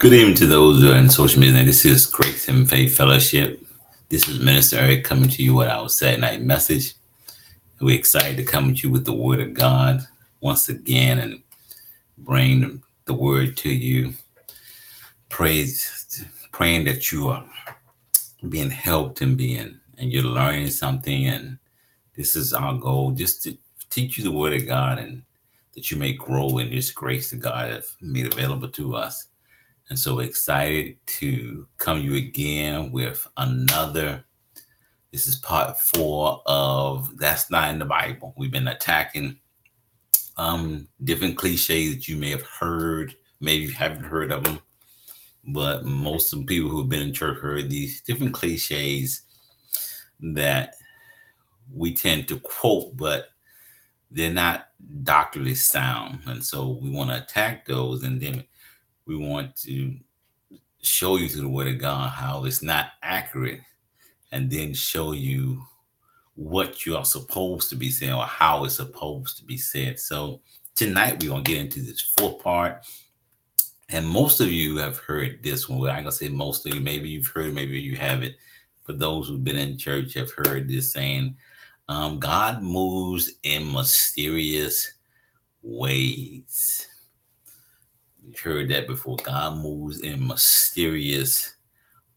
Good evening to those who are in social media. This is Grace and Faith Fellowship. This is Minister Eric coming to you with our Saturday night message. We're excited to come to you with the Word of God once again and bring the Word to you. Praise, praying that you are being helped and being and you're learning something. And this is our goal, just to teach you the Word of God and that you may grow in this grace that God has made available to us. And so excited to come you again with another. This is part four of That's Not in the Bible. We've been attacking um, different cliches that you may have heard, maybe you haven't heard of them, but most of the people who've been in church heard these different cliches that we tend to quote, but they're not doctrinally sound. And so we want to attack those and then we want to show you through the word of God how it's not accurate and then show you what you are supposed to be saying or how it's supposed to be said. So tonight we're gonna get into this fourth part. And most of you have heard this one. I'm gonna say most of you, maybe you've heard, maybe you haven't. For those who've been in church have heard this saying, um, God moves in mysterious ways. Heard that before. God moves in mysterious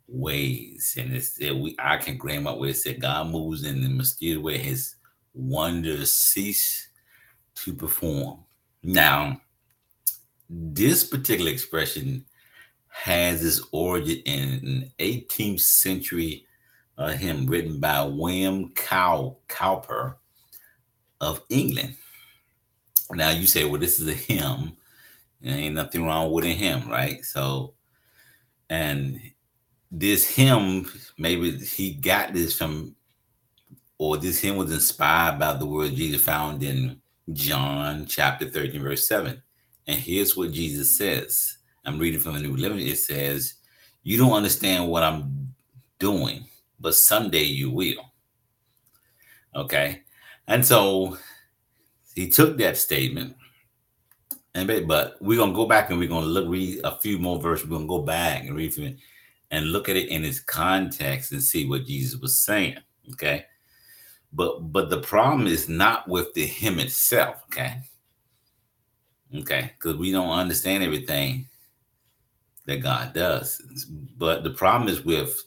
ways. And it's that we I can grab up where it said God moves in the mysterious way his wonders cease to perform. Now, this particular expression has its origin in an 18th century uh, hymn written by William Cow- Cowper of England. Now you say, well, this is a hymn. There ain't nothing wrong with a hymn, right? So, and this hymn, maybe he got this from, or this hymn was inspired by the word Jesus found in John chapter 13, verse 7. And here's what Jesus says. I'm reading from the New Living. It says, You don't understand what I'm doing, but someday you will. Okay. And so he took that statement and but we're gonna go back and we're gonna look read a few more verses. We're gonna go back and read it and look at it in its context and see what Jesus was saying. Okay. But but the problem is not with the hymn itself, okay? Okay, because we don't understand everything that God does. But the problem is with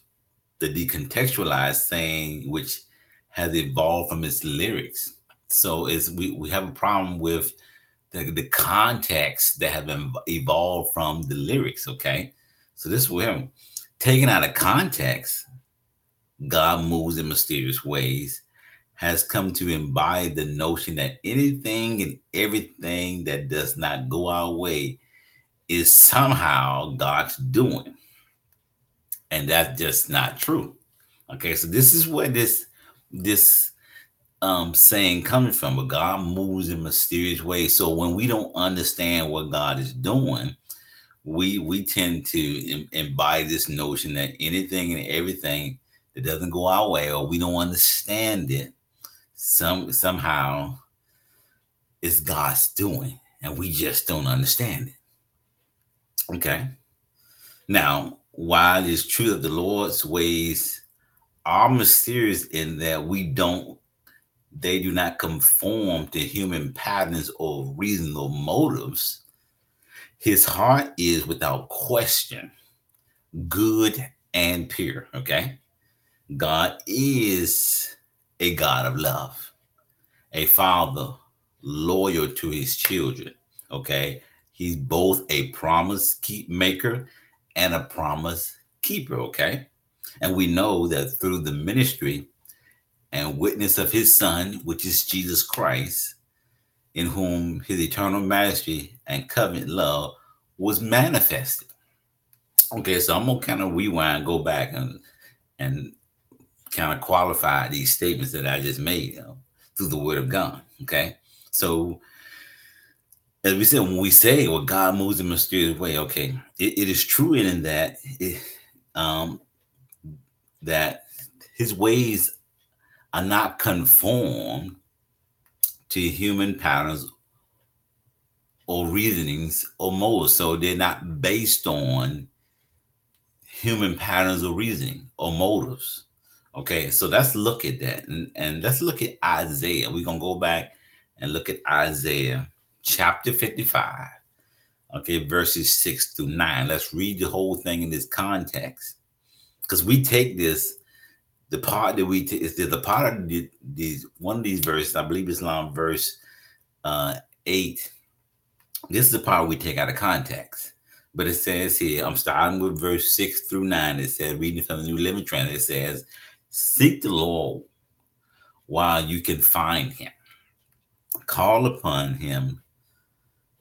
the decontextualized saying which has evolved from its lyrics. So it's we, we have a problem with the, the context that have been evolved from the lyrics. Okay. So this will taken out of context, God moves in mysterious ways, has come to embody the notion that anything and everything that does not go our way is somehow God's doing. And that's just not true. Okay, so this is where this this um, saying coming from, but God moves in mysterious ways. So when we don't understand what God is doing, we we tend to imbibe this notion that anything and everything that doesn't go our way or we don't understand it, some somehow is God's doing, and we just don't understand it. Okay. Now, while it's true that the Lord's ways are mysterious in that we don't they do not conform to human patterns or reasonable motives. His heart is without question good and pure. Okay. God is a God of love, a father loyal to his children. Okay. He's both a promise keep maker and a promise keeper. Okay. And we know that through the ministry and witness of his Son, which is Jesus Christ, in whom his eternal majesty and covenant love was manifested. Okay, so I'm gonna kind of rewind, go back and and kind of qualify these statements that I just made you know, through the word of God. Okay, so as we said, when we say, "Well, God moves in a mysterious way," okay, it, it is true in that it, um, that His ways are not conformed to human patterns or reasonings or motives. So they're not based on human patterns of reasoning or motives. Okay, so let's look at that. And, and let's look at Isaiah. We're going to go back and look at Isaiah chapter 55. Okay, verses 6 through 9. Let's read the whole thing in this context. Because we take this, the part that we take is the part of the, these one of these verses, I believe it's on verse uh, 8. This is the part we take out of context. But it says here, I'm starting with verse 6 through 9. It says, reading from the New Living Translation, it says, Seek the Lord while you can find him. Call upon him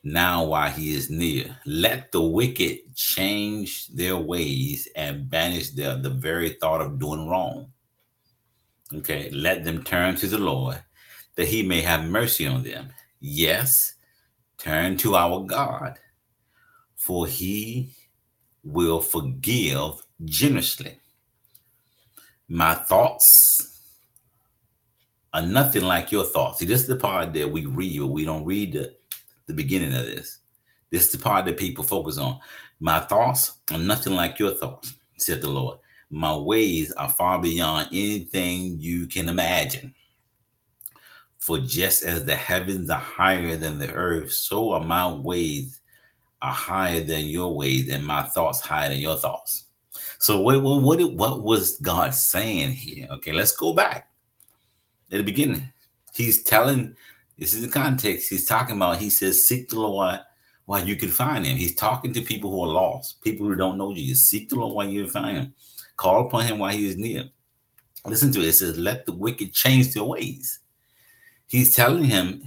now while he is near. Let the wicked change their ways and banish the, the very thought of doing wrong. Okay, let them turn to the Lord that he may have mercy on them. Yes, turn to our God, for he will forgive generously. My thoughts are nothing like your thoughts. See, this is the part that we read, but we don't read the, the beginning of this. This is the part that people focus on. My thoughts are nothing like your thoughts, said the Lord. My ways are far beyond anything you can imagine. For just as the heavens are higher than the earth, so are my ways are higher than your ways, and my thoughts higher than your thoughts. So what what what, was God saying here? Okay, let's go back at the beginning. He's telling this is the context. He's talking about. He says, "Seek the Lord while you can find Him." He's talking to people who are lost, people who don't know Jesus. Seek the Lord while you can find Him. Call upon Him while He is near. Listen to it. It says, "Let the wicked change their ways." He's telling him,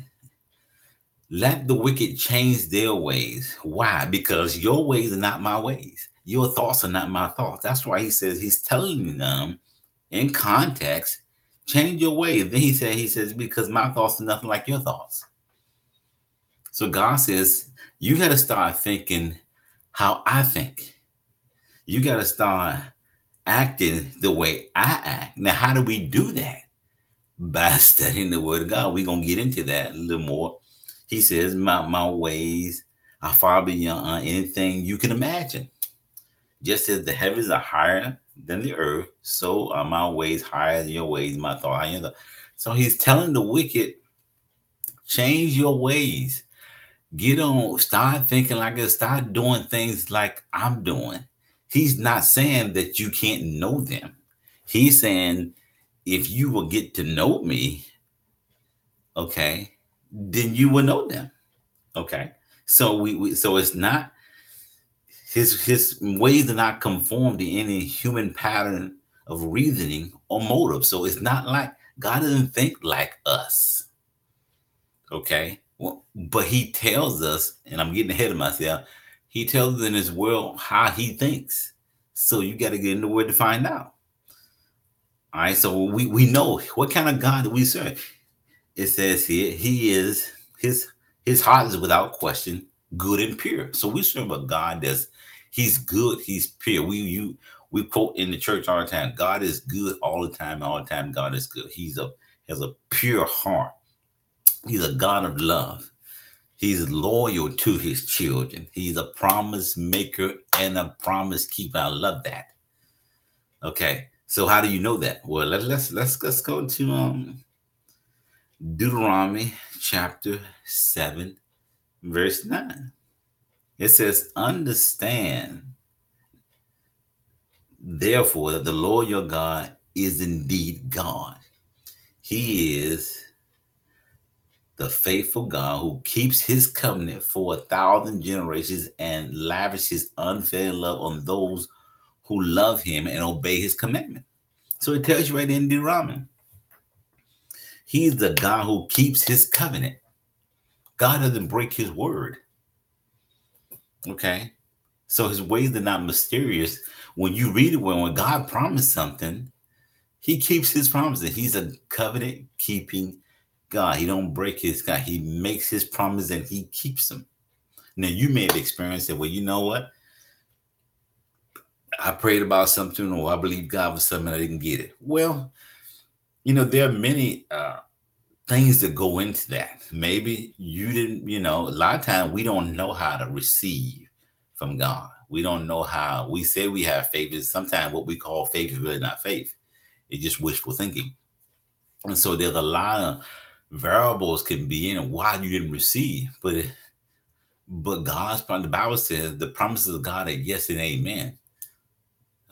"Let the wicked change their ways." Why? Because your ways are not my ways. Your thoughts are not my thoughts. That's why he says he's telling them in context, change your ways. Then he said, he says, because my thoughts are nothing like your thoughts. So God says, you got to start thinking how I think. You got to start acting the way I act. Now, how do we do that? By studying the word of God. We're to get into that a little more. He says, my, my ways are far beyond anything you can imagine. Just as the heavens are higher than the earth, so are my ways higher than your ways, my thought higher than So he's telling the wicked, change your ways. Get on, start thinking like this, start doing things like I'm doing. He's not saying that you can't know them. He's saying if you will get to know me, okay, then you will know them. Okay. So we, we so it's not his his ways do not conform to any human pattern of reasoning or motive. So it's not like God doesn't think like us. Okay. Well, but he tells us, and I'm getting ahead of myself, he tells in his world how he thinks. So you got to get in the word to find out. All right. So we, we know what kind of God we serve. It says here, he is his his heart is without question good and pure. So we serve a God that's He's good, he's pure. We you we quote in the church all the time, God is good all the time, all the time, God is good. He's a has a pure heart. He's a God of love. He's loyal to his children. He's a promise maker and a promise keeper. I love that. Okay. So how do you know that? Well, let, let's let's let's go to um Deuteronomy chapter 7 verse 9. It says, Understand, therefore, that the Lord your God is indeed God. He is the faithful God who keeps his covenant for a thousand generations and lavishes unfailing love on those who love him and obey his commandment. So it tells you right in Deuteronomy. He's the God who keeps his covenant. God doesn't break his word. Okay. So his ways are not mysterious. When you read it, when, when God promised something, he keeps his promises. He's a covenant keeping God. He don't break his God. He makes his promise and he keeps them. Now you may have experienced it. Well, you know what? I prayed about something or I believe God for something I didn't get it. Well, you know, there are many uh things that go into that. Maybe you didn't, you know, a lot of times we don't know how to receive from God. We don't know how we say we have faith is sometimes what we call faith is really not faith. It's just wishful thinking. And so there's a lot of variables can be in why you didn't receive, but but God's the Bible says the promises of God are yes and amen.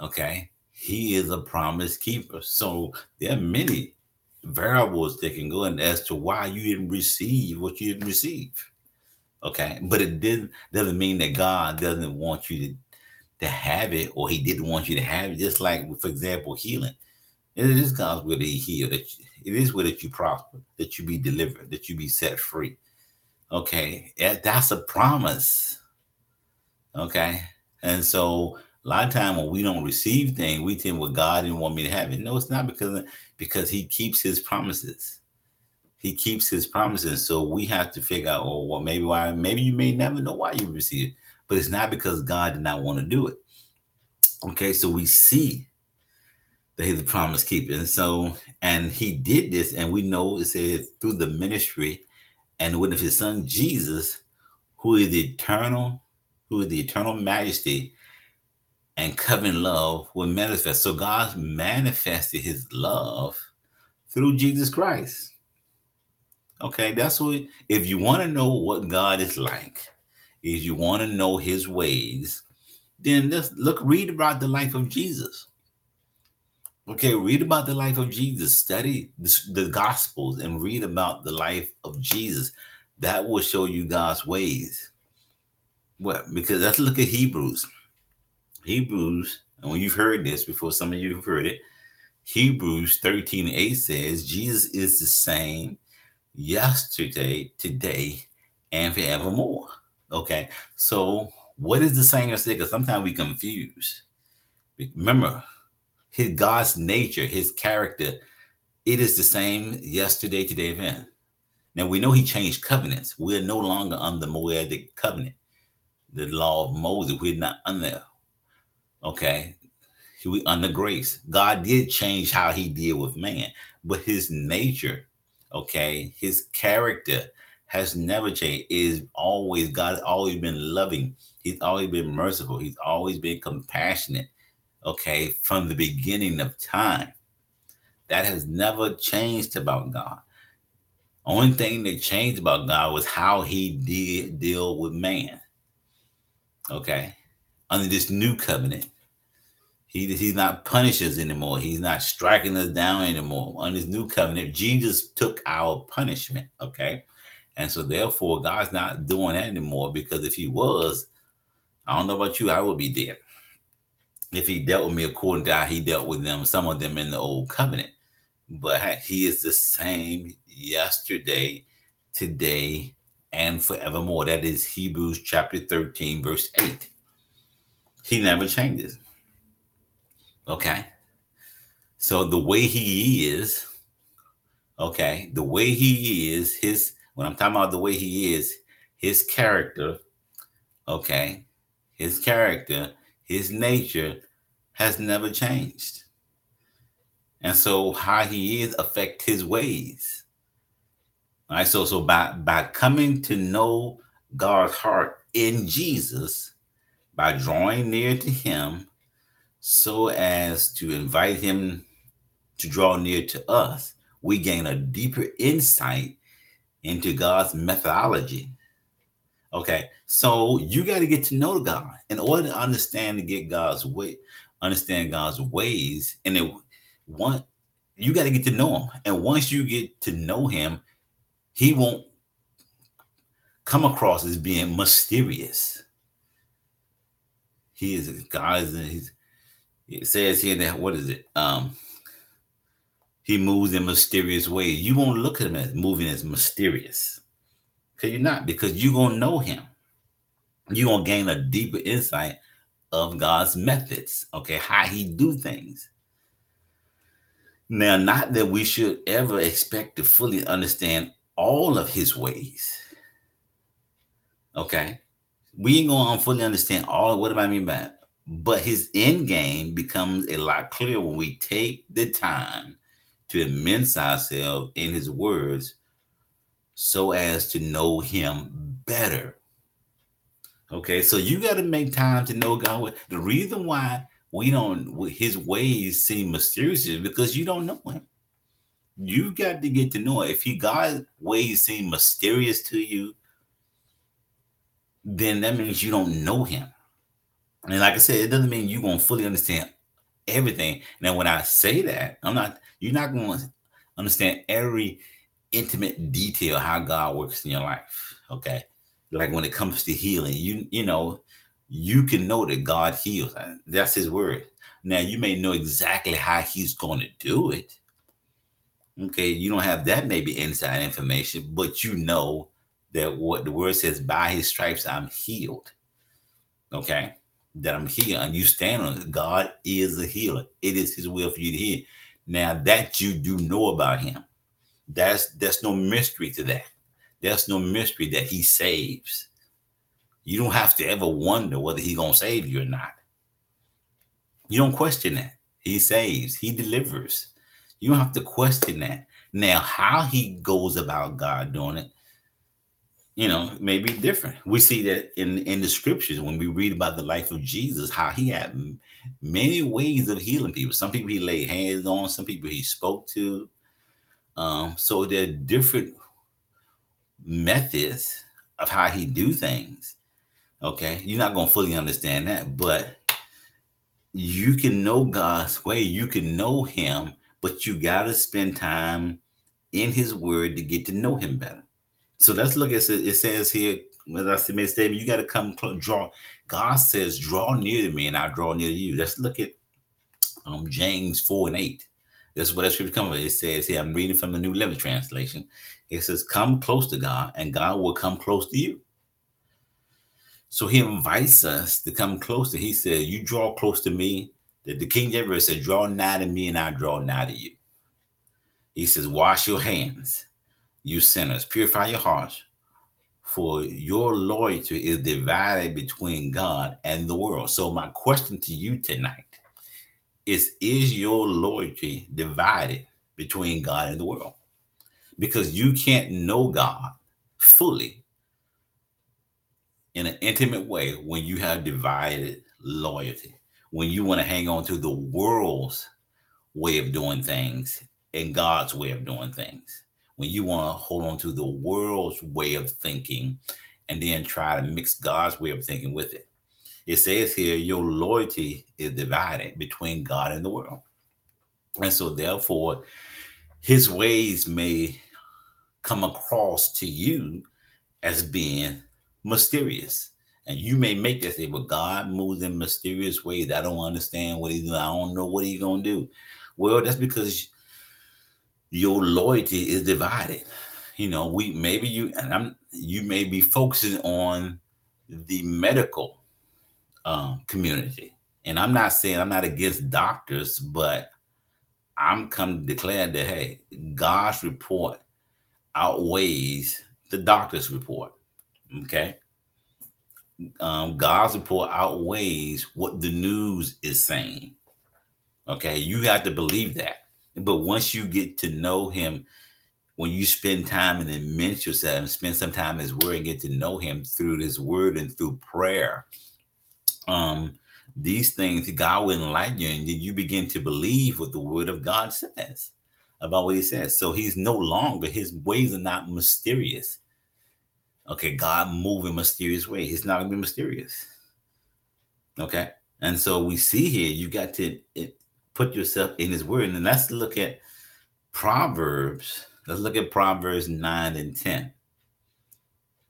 Okay, He is a promise keeper. So there are many variables that can go in as to why you didn't receive what you didn't receive. Okay, but it didn't doesn't mean that God doesn't want you to to have it or He didn't want you to have it. Just like, for example, healing. It is God's will to heal. That it is will that you prosper, that you be delivered, that you be set free. Okay, that's a promise. Okay, and so a lot of time when we don't receive things, we think, "Well, God didn't want me to have it." No, it's not because because He keeps His promises. He keeps His promises. So we have to figure out, oh, well, maybe why? Maybe you may never know why you receive it, but it's not because God did not want to do it. Okay, so we see that He's a promise keeper, and so and He did this, and we know it says through the ministry and of his son Jesus, who is the eternal, who is the eternal majesty and covenant love will manifest. So God manifested his love through Jesus Christ. Okay, that's what if you want to know what God is like, if you want to know his ways, then let's look, read about the life of Jesus. Okay, read about the life of Jesus, study the, Gospels, and read about the life of Jesus. That will show you God's ways. What? Because let's look at Hebrews. Hebrews, and when you've heard this before, some of you have heard it. Hebrews 13 8 says, Jesus is the same yesterday, today, and forevermore. Okay, so what is the same yesterday? Because sometimes we confuse. Remember, his God's nature, his character, it is the same yesterday, today, event. Now we know he changed covenants. We're no longer under Mosaic covenant, the law of Moses. We're not under. Okay, we under grace. God did change how he deal with man, but his nature, okay, his character has never changed. Is always God always been loving. He's always been merciful. He's always been compassionate okay, from the beginning of time. That has never changed about God. Only thing that changed about God was how he did deal with man. Okay. Under this new covenant, he, he's not punishing us anymore. He's not striking us down anymore. On this new covenant, Jesus took our punishment. Okay. And so therefore, God's not doing that anymore because if he was, I don't know about you, I would be dead if he dealt with me according to how he dealt with them, some of them in the old covenant. But he is the same yesterday, today, and forevermore. That is Hebrews chapter 13, verse 8. He never changes. Okay. So the way he is, okay, the way he is, his when I'm talking about the way he is, his character, okay, his character his nature has never changed. And so how he is affect his ways. All right. So so by by coming to know God's heart in Jesus, by drawing near to him, so as to invite him to draw near to us, we gain a deeper insight into God's methodology Okay, so you got to get to know God in order to understand to get God's way, understand God's ways, and then one, you got to get to know Him. And once you get to know Him, He won't come across as being mysterious. He is God is it says here that what is it? Um he moves in mysterious ways. You won't look at him as moving as mysterious. Because you're not, because you're to know him. You're to gain a deeper insight of God's methods, okay, how he do things. Now, not that we should ever expect to fully understand all of his ways. Okay. We ain't gonna fully understand all what do I mean by it? But his end game becomes a lot clearer when we take the time to immerse ourselves in his words so as to know him better. Okay, so you got to make time to know God. The reason why we don't, his ways seem mysterious is because you don't know him. You got to get to know it. If he God's ways seem mysterious to you, then that means you don't know him. And like I said, it doesn't mean you're gonna fully understand everything. Now, when I say that, I'm not, you're not gonna understand every intimate detail how God works in your life. Okay. Like when it comes to healing, you you know, you can know that God heals. Uh, that's his word. Now you may know exactly how he's going to do it. Okay, you don't have that maybe inside information, but you know that what the word says, by his stripes I'm healed. Okay, that I'm healed, and you stand on it. God is a healer. It is his will for you to heal. Now that you do know about him, that's there's no mystery to that. There's no mystery that he saves. You don't have to ever wonder whether he's gonna save you or not. You don't question that. He saves, he delivers. You don't have to question that. Now, how he goes about God doing it, you know, may be different. We see that in in the scriptures when we read about the life of Jesus, how he had many ways of healing people. Some people he laid hands on, some people he spoke to. Um, so there are different methods of how he do things. Okay, you're not gonna fully understand that, but you can know God's way. You can know Him, but you gotta spend time in His Word to get to know Him better. So let's look at it. It says here, as I said, statement, you got to come draw. God says, "Draw near to me, and I draw near to you." Let's look at um, James four and eight. This is what that scripture comes from. It says here, I'm reading from the New Living Translation. It says, Come close to God, and God will come close to you. So he invites us to come closer. He said, You draw close to me. The, the King James said, Draw nigh to me, and I draw nigh to you. He says, Wash your hands, you sinners. Purify your hearts, for your loyalty is divided between God and the world. So, my question to you tonight is is your loyalty divided between God and the world? Because you can't know God fully in an intimate way when you have divided loyalty, when you want to hang on to the world's way of doing things and God's way of doing things, when you want to hold on to the world's way of thinking and then try to mix God's way of thinking with it. It says here, your loyalty is divided between God and the world. And so, therefore, his ways may come across to you as being mysterious. And you may make that say, but God moves in mysterious ways. I don't understand what he's doing. I don't know what he's going to do. Well, that's because your loyalty is divided. You know, we maybe you and I'm you may be focusing on the medical um, community. And I'm not saying I'm not against doctors, but I'm come to declare that hey, God's report outweighs the doctor's report. Okay. Um, God's report outweighs what the news is saying. Okay, you have to believe that. But once you get to know him, when you spend time and immerse yourself and spend some time in his word and get to know him through his word and through prayer, um, these things God will enlighten you, and then you begin to believe what the Word of God says about what He says. So He's no longer His ways are not mysterious. Okay, God move in mysterious way. He's not gonna be mysterious. Okay, and so we see here you got to it, put yourself in His Word, and let's look at Proverbs. Let's look at Proverbs nine and ten.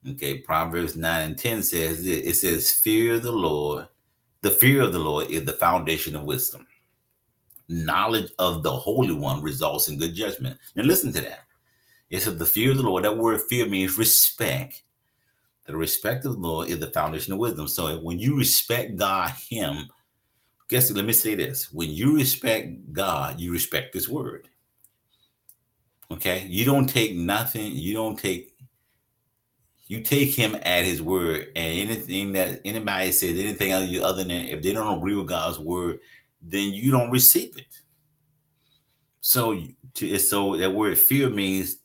Okay, Proverbs 9 and 10 says it, says, Fear the Lord. The fear of the Lord is the foundation of wisdom. Knowledge of the Holy One results in good judgment. Now, listen to that. It says, The fear of the Lord, that word fear means respect. The respect of the Lord is the foundation of wisdom. So when you respect God, Him, guess let me say this when you respect God, you respect His word. Okay, you don't take nothing, you don't take you take him at his word, and anything that anybody says, anything other than if they don't agree with God's word, then you don't receive it. So, to, so that word fear means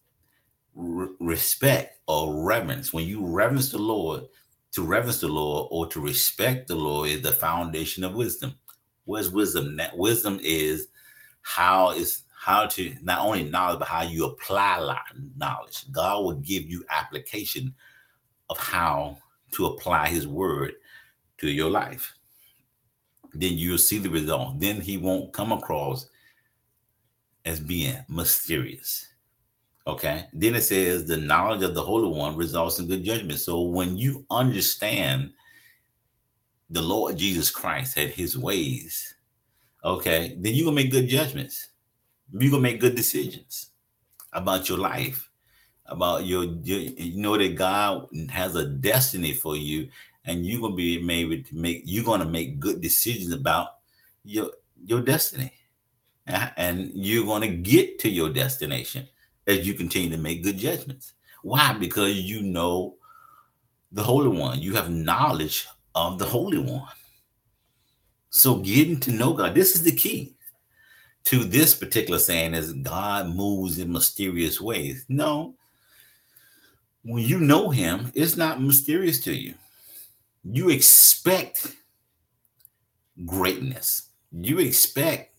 re- respect or reverence. When you reverence the Lord, to reverence the Lord or to respect the Lord is the foundation of wisdom. Where's wisdom? That wisdom is how is how to not only knowledge, but how you apply knowledge. God will give you application of how to apply his word to your life. Then you'll see the result. Then he won't come across as being mysterious. Okay. Then it says the knowledge of the Holy One results in good judgment. So when you understand the Lord Jesus Christ had his ways, okay, then you're gonna make good judgments. You're gonna make good decisions about your life, about your, you know that God has a destiny for you, and you're gonna be maybe to make you're gonna make good decisions about your your destiny. And you're gonna get to your destination as you continue to make good judgments. Why? Because you know the Holy One. You have knowledge of the Holy One. So getting to know God, this is the key to this particular saying is God moves in mysterious ways. No, when you know him, it's not mysterious to you. You expect greatness. You expect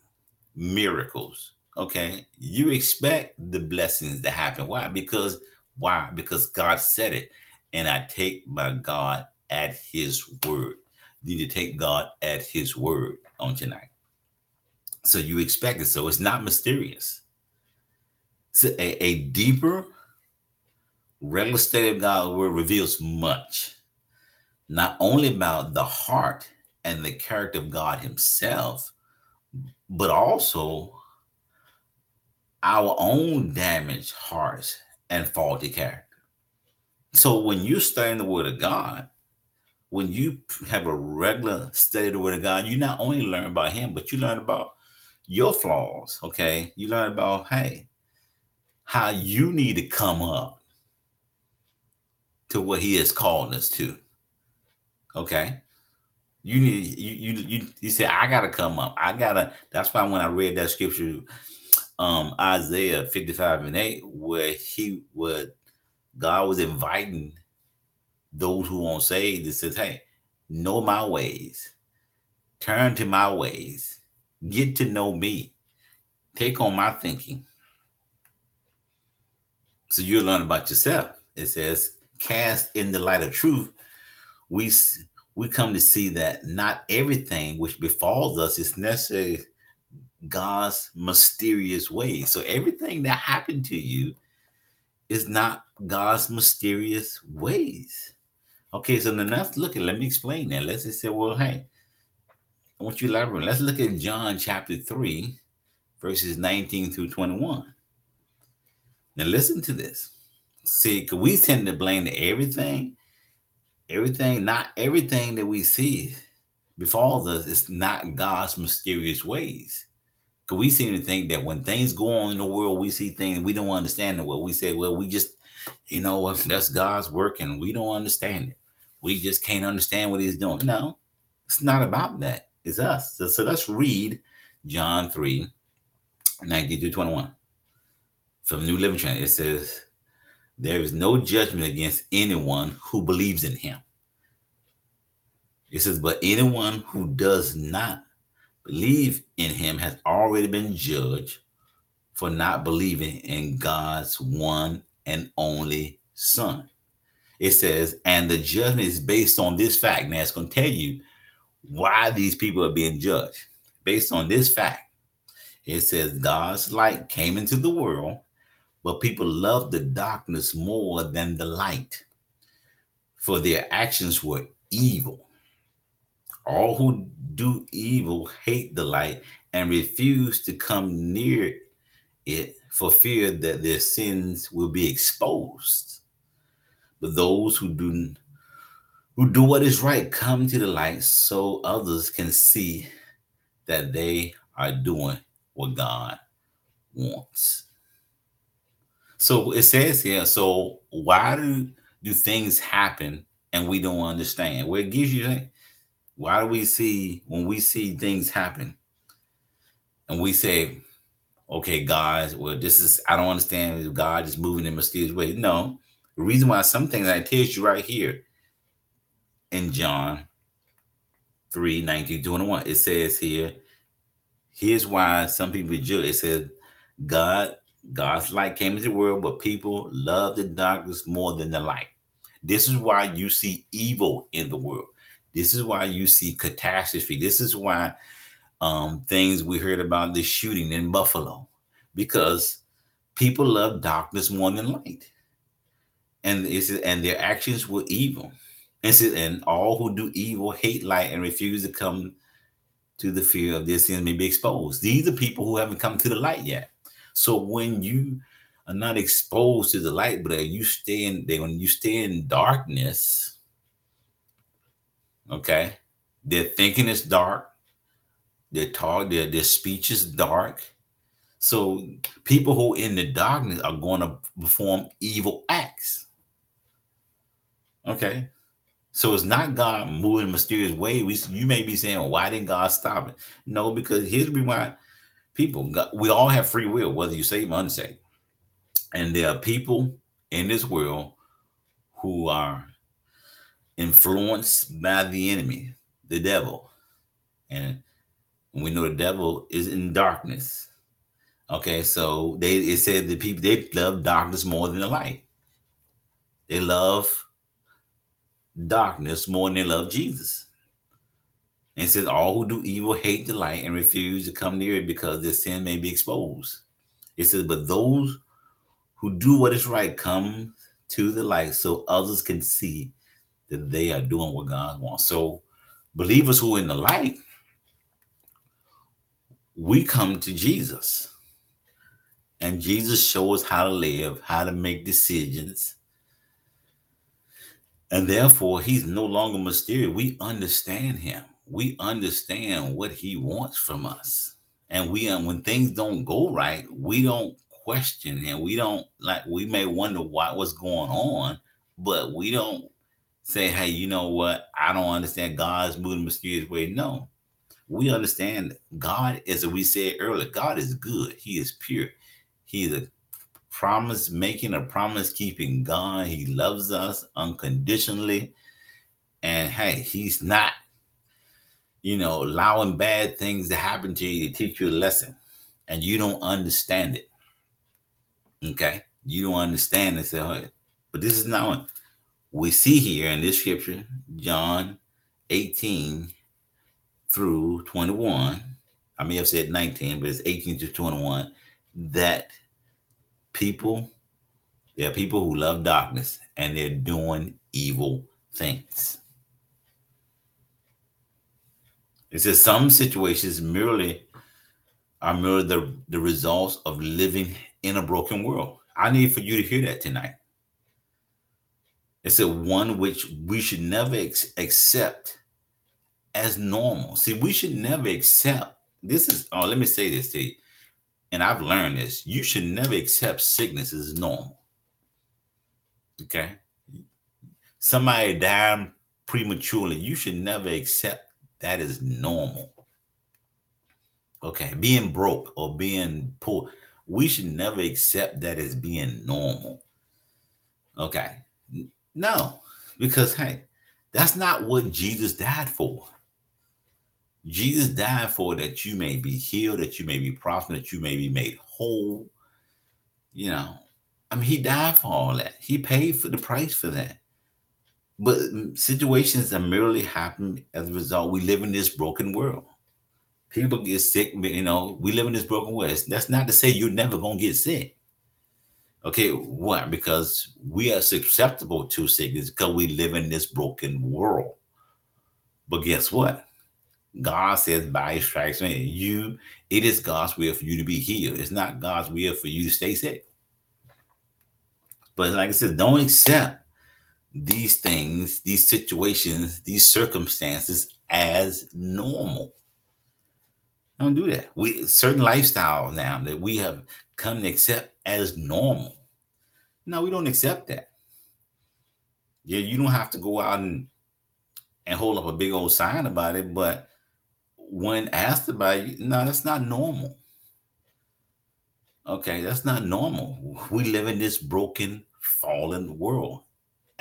miracles. Okay. You expect the blessings to happen. Why? Because why? Because God said it. And I take my God at his word. You need to take God at his word on tonight. So you expect it. So it's not mysterious. It's a, a deeper, regular state of God's word reveals much, not only about the heart and the character of God Himself, but also our own damaged hearts and faulty character. So when you're studying the Word of God, when you have a regular study of the Word of God, you not only learn about Him, but you learn about your flaws. Okay, you learn about hey, how you need to come up to what He has called us to. Okay, you need you you you, you say I gotta come up. I gotta. That's why when I read that scripture um Isaiah 55 and 8, where he would God was inviting those who won't say that says, Hey, know my ways, turn to my ways, get to know me, take on my thinking. So you learn about yourself. It says, cast in the light of truth. We we come to see that not everything which befalls us is necessarily God's mysterious ways. So everything that happened to you is not God's mysterious ways. Okay, so then let's look at let me explain that. Let's just say, well, hey, I want you to elaborate. Let's look at John chapter 3, verses 19 through 21. Now listen to this. See, because we tend to blame everything, everything, not everything that we see befalls us is not God's mysterious ways. Because we seem to think that when things go on in the world, we see things we don't understand the. We say, well, we just, you know, that's God's work and we don't understand it. We just can't understand what he's doing. No, it's not about that. It's us. So, so let's read John 3, 19 through 21. From New Living Translation, it says, There is no judgment against anyone who believes in him. It says, But anyone who does not believe in him has already been judged for not believing in God's one and only Son. It says, and the judgment is based on this fact. Now it's going to tell you why these people are being judged. Based on this fact, it says, God's light came into the world, but people loved the darkness more than the light, for their actions were evil. All who do evil hate the light and refuse to come near it for fear that their sins will be exposed. But those who do who do what is right come to the light so others can see that they are doing what God wants. So it says here, so why do do things happen and we don't understand? Well, it gives you that. why do we see when we see things happen and we say, okay, God, well, this is I don't understand God is moving in mysterious ways. No, the reason why some things I tell you right here in John 3 19 21, it says here, here's why some people judge. It says, God, God's light came into the world, but people love the darkness more than the light. This is why you see evil in the world. This is why you see catastrophe. This is why um, things we heard about the shooting in Buffalo, because people love darkness more than light, and it's, and their actions were evil. And, and all who do evil hate light and refuse to come to the fear of their sins may be exposed. These are people who haven't come to the light yet. So when you are not exposed to the light, but you stay in there, when you stay in darkness, okay, their thinking is dark, their talk, their, their speech is dark. So people who in the darkness are going to perform evil acts. Okay. So it's not God moving in mysterious way. We, you may be saying, why didn't God stop it? No, because here's why people, we all have free will, whether you save or unsaved. And there are people in this world who are influenced by the enemy, the devil. And we know the devil is in darkness. Okay, so they it said the people they love darkness more than the light. They love darkness more than they love Jesus. And says, All who do evil hate the light and refuse to come near it because their sin may be exposed. It says, But those who do what is right come to the light so others can see that they are doing what God wants. So, believers who are in the light, we come to Jesus. And Jesus shows us how to live, how to make decisions, and therefore, he's no longer mysterious. We understand him. We understand what he wants from us. And we, um, when things don't go right, we don't question him. We don't like, we may wonder what what's going on, but we don't say, hey, you know what? I don't understand God's moving mysterious way. No, we understand God, as we said earlier, God is good. He is pure. He's a promise making, a promise keeping God. He loves us unconditionally. And hey, he's not, you know, allowing bad things to happen to you to teach you a lesson. And you don't understand it. Okay. You don't understand it. So, but this is not one. we see here in this scripture, John 18 through 21. I may have said 19, but it's 18 to 21 that people, there are people who love darkness and they're doing evil things. It says some situations merely are merely the, the results of living in a broken world. I need for you to hear that tonight. It's a one which we should never ex- accept as normal. See, we should never accept this is oh, let me say this to you and I've learned this, you should never accept sickness as normal. Okay. Somebody dying prematurely, you should never accept that as normal. Okay. Being broke or being poor, we should never accept that as being normal. Okay. No, because hey, that's not what Jesus died for. Jesus died for that you may be healed, that you may be prosperous, that you may be made whole. You know, I mean, he died for all that. He paid for the price for that. But situations that merely happen as a result, we live in this broken world. People get sick, you know, we live in this broken world. That's not to say you're never going to get sick. Okay, why? Because we are susceptible to sickness because we live in this broken world. But guess what? God says by his stripes, man, you, it is God's will for you to be healed. It's not God's will for you to stay sick. But like I said, don't accept these things, these situations, these circumstances as normal. Don't do that. We certain lifestyles now that we have come to accept as normal. No, we don't accept that. Yeah, you don't have to go out and and hold up a big old sign about it, but when asked about it, no, that's not normal. Okay, that's not normal. We live in this broken, fallen world,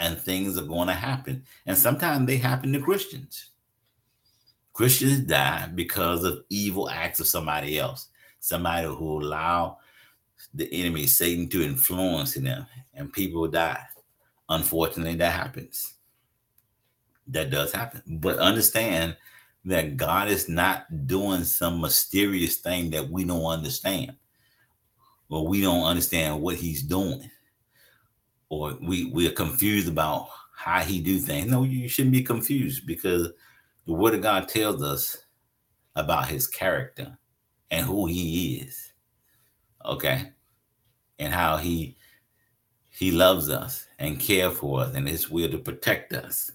and things are going to happen. And sometimes they happen to Christians. Christians die because of evil acts of somebody else, somebody who allow the enemy, Satan, to influence them, and people die. Unfortunately, that happens. That does happen. But understand that God is not doing some mysterious thing that we don't understand, or we don't understand what He's doing, or we we are confused about how He do things. No, you shouldn't be confused because the Word of God tells us about His character and who He is. Okay, and how He He loves us and care for us, and His will to protect us.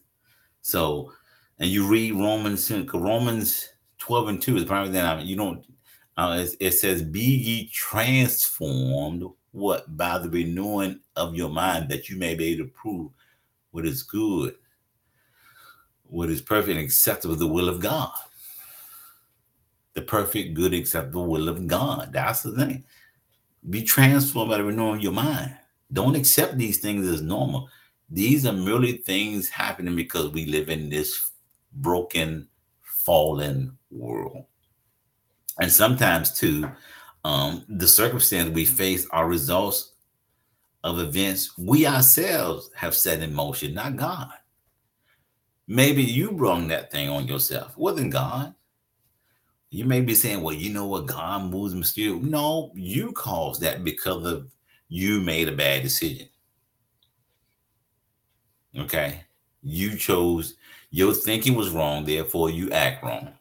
So and you read Romans, Romans 12 and 2 is probably then I mean, you don't uh, it, it, says, Be ye transformed what by the renewing of your mind that you may be able to prove what is good, what is perfect and acceptable, the will of God. The perfect, good, acceptable will of God. That's the thing. Be transformed by the renewing of your mind. Don't accept these things as normal. These are merely things happening because we live in this broken, fallen world. And sometimes, too, um, the circumstance we face are results of events we ourselves have set in motion, not God. Maybe you brought that thing on yourself, wasn't God. You may be saying, well, you know what? God moves mysterious. No, you caused that because of you made a bad decision. Okay. You chose your thinking was wrong, therefore you act wrong.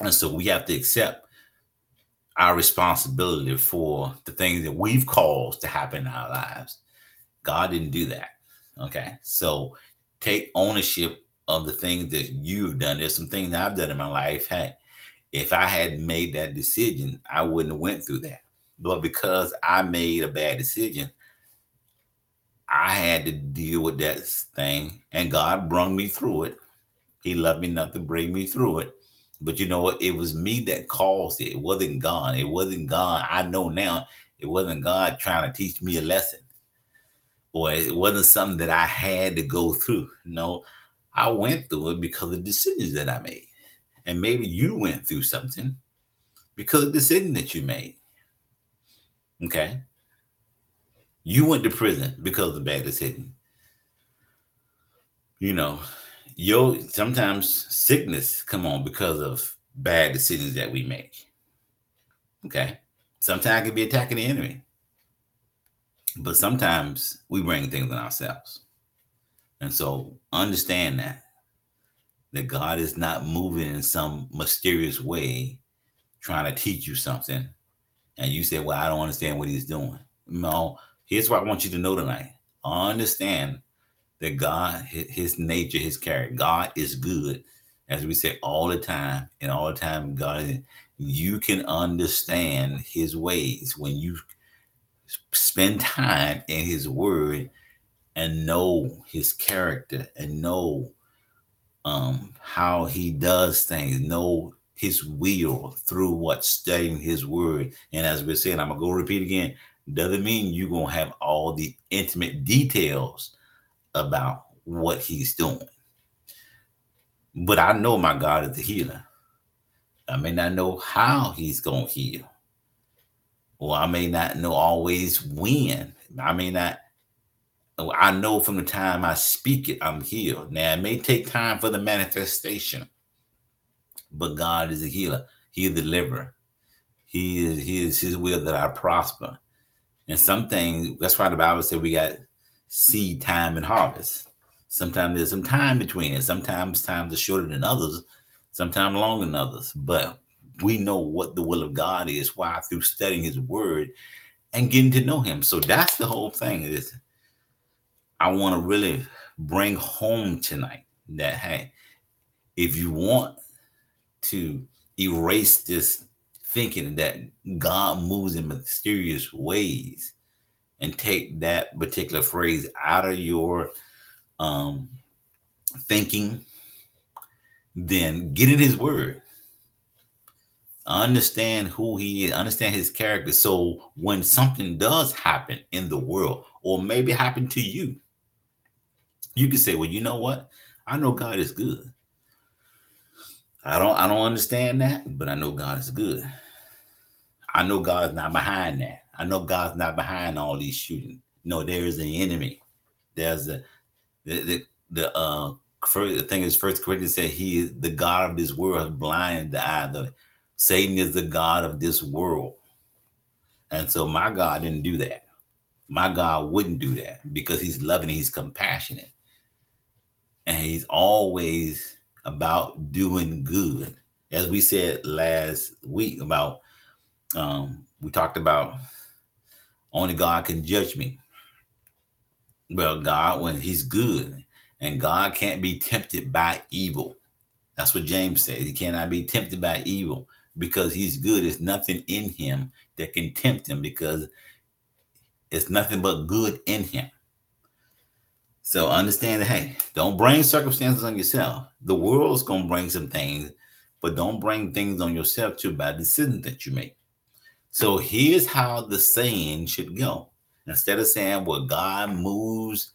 And so we have to accept our responsibility for the things that we've caused to happen in our lives. God didn't do that. Okay. So take ownership of the things that you've done. There's some things I've done in my life. Hey, if I had made that decision, I wouldn't have went through that. But because I made a bad decision, I had to deal with that thing, and God brought me through it. He loved me enough to bring me through it. But you know what? It was me that caused it. It wasn't God. It wasn't God. I know now it wasn't God trying to teach me a lesson. Or it wasn't something that I had to go through. No, I went through it because of decisions that I made. And maybe you went through something because of the decision that you made. Okay. You went to prison because of the bad decision. You know, yo, sometimes sickness come on because of bad decisions that we make. Okay. Sometimes it can be attacking the enemy. But sometimes we bring things on ourselves. And so understand that that God is not moving in some mysterious way trying to teach you something. And you say, Well, I don't understand what he's doing. No, Here's what I want you to know tonight. Understand that God, his nature, his character, God is good. As we say all the time, and all the time, God, you can understand his ways when you spend time in his word and know his character and know um, how he does things, know his will through what studying his word. And as we're saying, I'm gonna go repeat again doesn't mean you're to have all the intimate details about what he's doing. But I know my God is a healer. I may not know how he's going to heal. Or I may not know always when. I may not, oh, I know from the time I speak it, I'm healed. Now, it may take time for the manifestation, but God is a healer. He is a deliverer. He is, he is his will that I prosper. And some things, that's why the Bible said we got seed time and harvest. Sometimes there's some time between it. Sometimes times are shorter than others, sometimes longer than others. But we know what the will of God is. Why? Through studying his word and getting to know him. So that's the whole thing. Is I want to really bring home tonight that hey, if you want to erase this thinking that God moves in mysterious ways and take that particular phrase out of your um, thinking, then get in His Word. Understand who he is, understand his character. So when something does happen in the world, or maybe happen to you, you can say, Well, you know what? I know God is good. I don't I don't understand that, but I know God is good. I know God's not behind that. I know God's not behind all these shooting. No, there is an enemy. There's a the the, the uh first the thing is first Corinthians said he is the God of this world has blinded the eye. The, Satan is the God of this world. And so my God didn't do that. My God wouldn't do that because he's loving, he's compassionate. And he's always about doing good. As we said last week about um, we talked about only God can judge me. Well, God, when He's good, and God can't be tempted by evil. That's what James says. He cannot be tempted by evil because He's good. There's nothing in Him that can tempt Him because it's nothing but good in Him. So understand that, hey, don't bring circumstances on yourself. The world's going to bring some things, but don't bring things on yourself too by decisions that you make. So here's how the saying should go. Instead of saying, well, God moves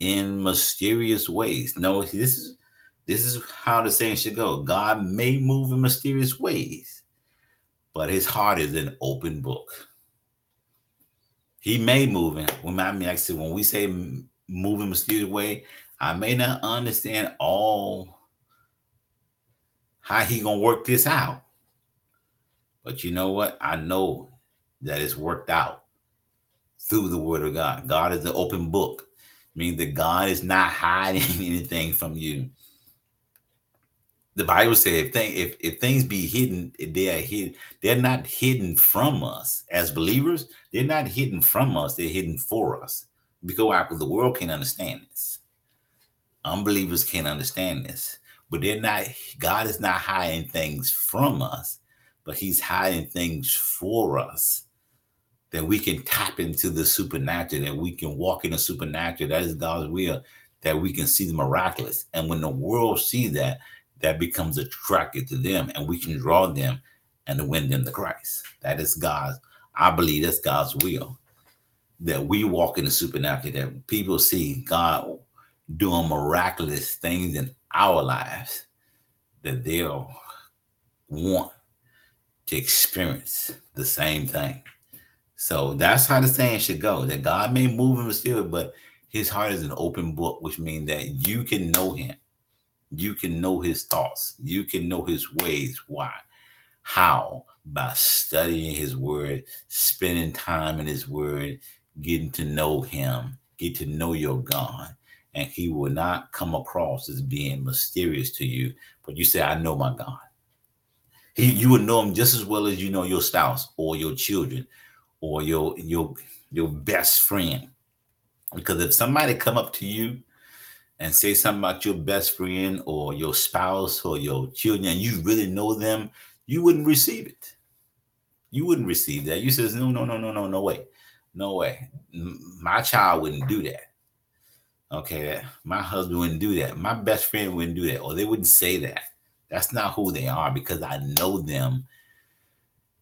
in mysterious ways. No, this is this is how the saying should go. God may move in mysterious ways, but his heart is an open book. He may move in. When I mean, actually, when we say move in mysterious way, I may not understand all how he gonna work this out. But you know what? I know that it's worked out through the word of God. God is an open book, meaning that God is not hiding anything from you. The Bible says if, if, if things be hidden, they are hidden. They're not hidden from us as believers. They're not hidden from us. They're hidden for us. Because the world can't understand this. Unbelievers can't understand this. But they're not, God is not hiding things from us but he's hiding things for us that we can tap into the supernatural, that we can walk in the supernatural. That is God's will, that we can see the miraculous. And when the world see that, that becomes attractive to them, and we can draw them and win them to Christ. That is God's. I believe that's God's will. That we walk in the supernatural, that people see God doing miraculous things in our lives, that they'll want to experience the same thing. So that's how the saying should go. That God may move him still, but his heart is an open book, which means that you can know him. You can know his thoughts. You can know his ways. Why? How? By studying his word, spending time in his word, getting to know him, get to know your God. And he will not come across as being mysterious to you, but you say, I know my God. He, you would know him just as well as you know your spouse or your children or your your your best friend. Because if somebody come up to you and say something about your best friend or your spouse or your children, and you really know them, you wouldn't receive it. You wouldn't receive that. You says, no, no, no, no, no, no way. No way. My child wouldn't do that. Okay, my husband wouldn't do that. My best friend wouldn't do that, or they wouldn't say that. That's not who they are because I know them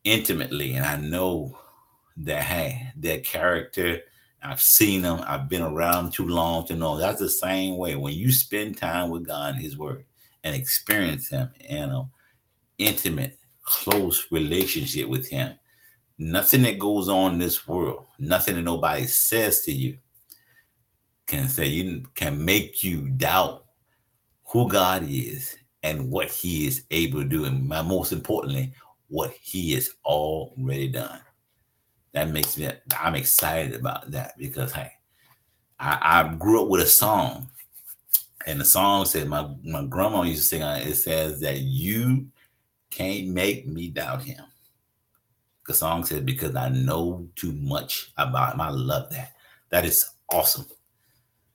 intimately and I know that hey, their character. I've seen them. I've been around them too long to know that's the same way. When you spend time with God and His Word and experience Him in an intimate, close relationship with Him, nothing that goes on in this world, nothing that nobody says to you, can say you can make you doubt who God is and what he is able to do. And most importantly, what he has already done. That makes me, I'm excited about that because, hey, I, I grew up with a song. And the song said, my, my grandma used to sing. It says that you can't make me doubt him. The song says, because I know too much about him. I love that. That is awesome.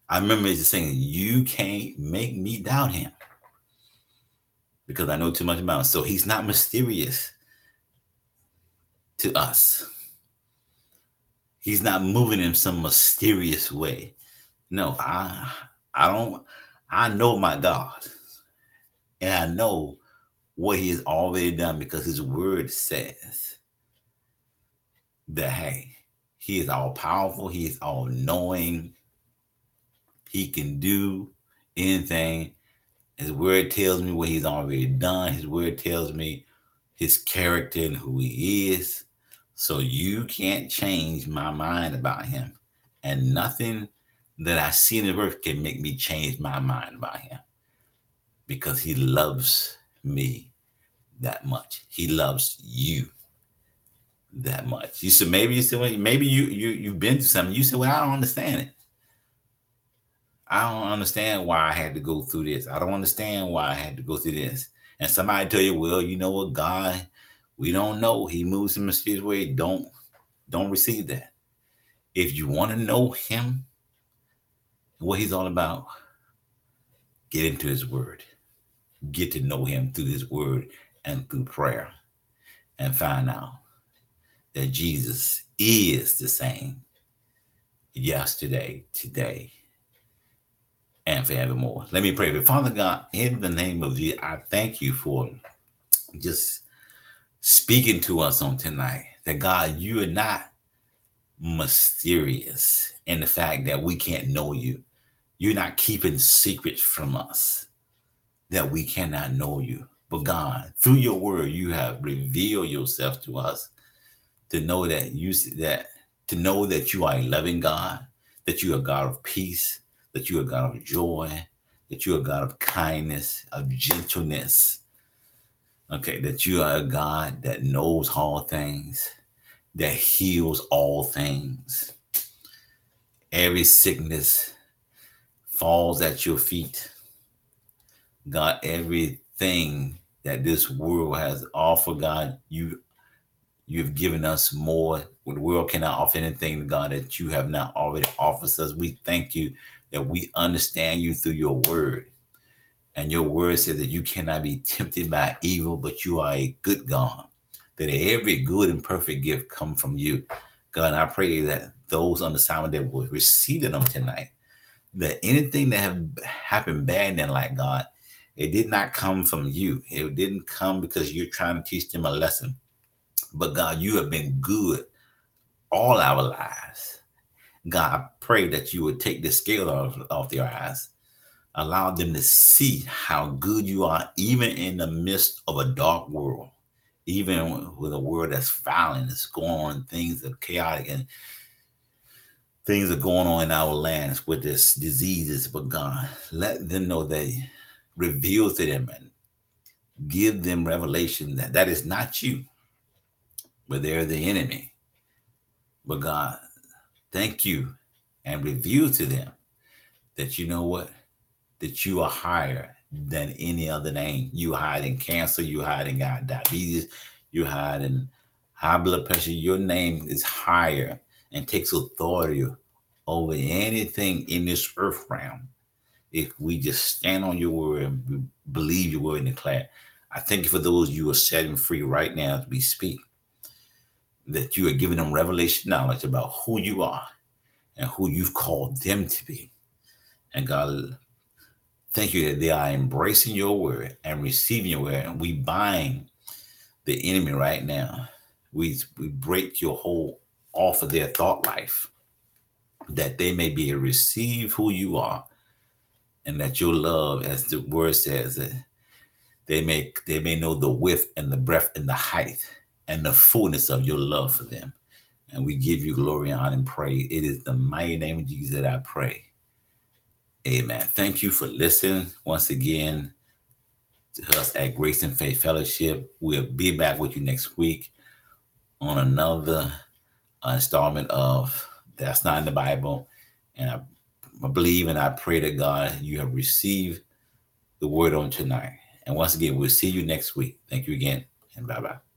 I remember just saying, you can't make me doubt him because I know too much about him. So he's not mysterious to us. He's not moving in some mysterious way. No, I I don't I know my God. And I know what he has already done because his word says that, hey, he is all powerful, he is all knowing, he can do anything. His word tells me what he's already done. His word tells me his character and who he is. So you can't change my mind about him. And nothing that I see in the earth can make me change my mind about him because he loves me that much. He loves you that much. You said maybe you said maybe you you you've been through something. You said, Well, I don't understand it. I don't understand why I had to go through this. I don't understand why I had to go through this. And somebody tell you, well, you know what, God, we don't know. He moves in mysterious way. Don't don't receive that. If you want to know him, what he's all about, get into his word. Get to know him through his word and through prayer. And find out that Jesus is the same yesterday, today, and forevermore. Let me pray. Father God, in the name of Jesus, I thank you for just speaking to us on tonight. That God, you are not mysterious in the fact that we can't know you. You're not keeping secrets from us that we cannot know you. But God, through your word, you have revealed yourself to us to know that you that to know that you are a loving God, that you are God of peace, that you are a God of joy, that you are a God of kindness, of gentleness. Okay, that you are a God that knows all things, that heals all things. Every sickness falls at your feet. God, everything that this world has offered, God, you You've given us more. The world cannot offer anything, to God, that you have not already offered us. We thank you that we understand you through your word. And your word says that you cannot be tempted by evil, but you are a good God. That every good and perfect gift come from you. God, I pray that those on the assignment that will receive them tonight, that anything that have happened bad in their life, God, it did not come from you. It didn't come because you're trying to teach them a lesson. But God, you have been good all our lives. God, I pray that you would take the scale off, off their eyes, allow them to see how good you are, even in the midst of a dark world, even with a world that's violent, that's going on, things are chaotic, and things are going on in our lands with this diseases. But God, let them know that reveal to them and give them revelation that that is not you but they're the enemy. But God, thank you and reveal to them that you know what? That you are higher than any other name. You hide in cancer, you hide in God, diabetes, you hide in high blood pressure. Your name is higher and takes authority over anything in this earth realm. If we just stand on your word and believe your word and declare, I thank you for those you are setting free right now as we speak that you are giving them revelation knowledge about who you are and who you've called them to be. And God, thank you that they are embracing your word and receiving your word. And we bind the enemy right now. We, we break your hold off of their thought life that they may be able to receive who you are and that your love, as the word says, they may they may know the width and the breadth and the height and the fullness of your love for them. And we give you glory, and honor, and praise. It is the mighty name of Jesus that I pray. Amen. Thank you for listening once again to us at Grace and Faith Fellowship. We'll be back with you next week on another installment of That's Not in the Bible. And I, believe and I pray that God, you have received the word on tonight. And once again, we'll see you next week. Thank you again, and bye bye.